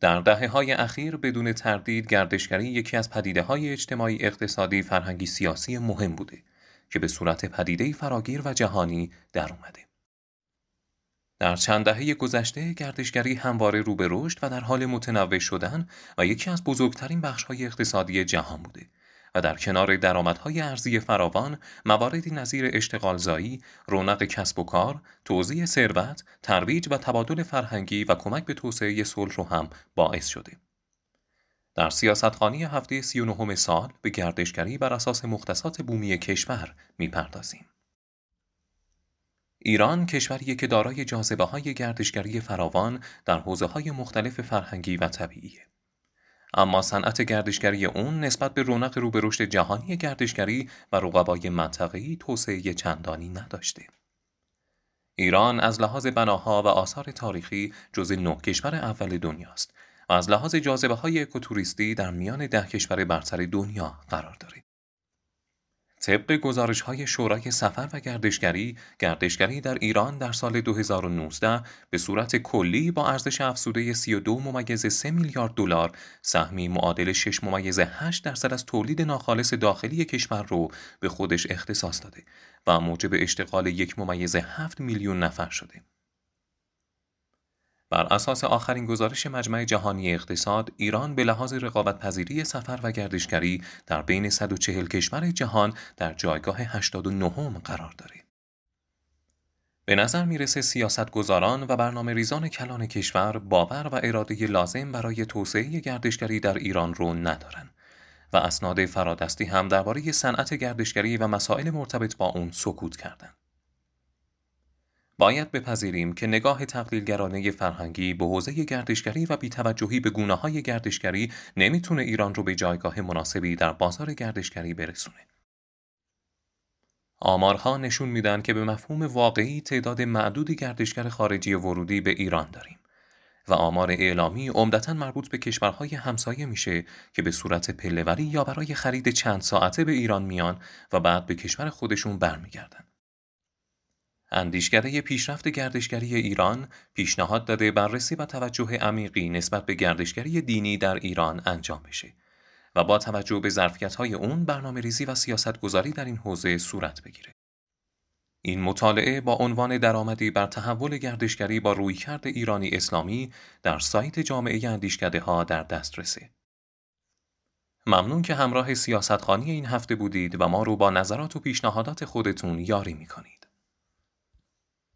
در دهه های اخیر بدون تردید گردشگری یکی از پدیده های اجتماعی اقتصادی فرهنگی سیاسی مهم بوده که به صورت پدیده فراگیر و جهانی در اومده. در چند دهه گذشته گردشگری همواره رو به رشد و در حال متنوع شدن و یکی از بزرگترین بخش‌های اقتصادی جهان بوده و در کنار درآمدهای ارزی فراوان مواردی نظیر اشتغالزایی، رونق کسب و کار، توزیع ثروت، ترویج و تبادل فرهنگی و کمک به توسعه صلح رو هم باعث شده. در سیاستخانی هفته 39 سال به گردشگری بر اساس مختصات بومی کشور می‌پردازیم. ایران کشوریه که دارای جاذبه های گردشگری فراوان در حوزه های مختلف فرهنگی و طبیعیه. اما صنعت گردشگری اون نسبت به رونق رو به رشد جهانی گردشگری و رقبای منطقه‌ای توسعه چندانی نداشته. ایران از لحاظ بناها و آثار تاریخی جز نه کشور اول دنیاست و از لحاظ جاذبه های اکوتوریستی در میان ده کشور برتر دنیا قرار دارد. طبق گزارش های شورای سفر و گردشگری، گردشگری در ایران در سال 2019 به صورت کلی با ارزش افزوده 32 ممیز 3 میلیارد دلار سهمی معادل 6 ممیز 8 درصد از تولید ناخالص داخلی کشور رو به خودش اختصاص داده و موجب اشتغال یک ممیز 7 میلیون نفر شده. بر اساس آخرین گزارش مجمع جهانی اقتصاد، ایران به لحاظ رقابت پذیری سفر و گردشگری در بین 140 کشور جهان در جایگاه 89 قرار دارد. به نظر می‌رسه سیاست گذاران و برنامه ریزان کلان کشور باور و اراده لازم برای توسعه گردشگری در ایران رو ندارن و اسناد فرادستی هم درباره صنعت گردشگری و مسائل مرتبط با اون سکوت کردند. باید بپذیریم که نگاه تقلیلگرانه فرهنگی به حوزه گردشگری و بیتوجهی به گونه های گردشگری نمی‌تونه ایران رو به جایگاه مناسبی در بازار گردشگری برسونه. آمارها نشون میدن که به مفهوم واقعی تعداد معدودی گردشگر خارجی ورودی به ایران داریم و آمار اعلامی عمدتا مربوط به کشورهای همسایه میشه که به صورت پلهوری یا برای خرید چند ساعته به ایران میان و بعد به کشور خودشون برمیگردن. اندیشکده پیشرفت گردشگری ایران پیشنهاد داده بررسی و توجه عمیقی نسبت به گردشگری دینی در ایران انجام بشه و با توجه به ظرفیت‌های اون برنامه ریزی و سیاست گذاری در این حوزه صورت بگیره. این مطالعه با عنوان درآمدی بر تحول گردشگری با رویکرد ایرانی اسلامی در سایت جامعه اندیشکده ها در دسترسه. ممنون که همراه سیاستخانی این هفته بودید و ما رو با نظرات و پیشنهادات خودتون یاری می‌کنید.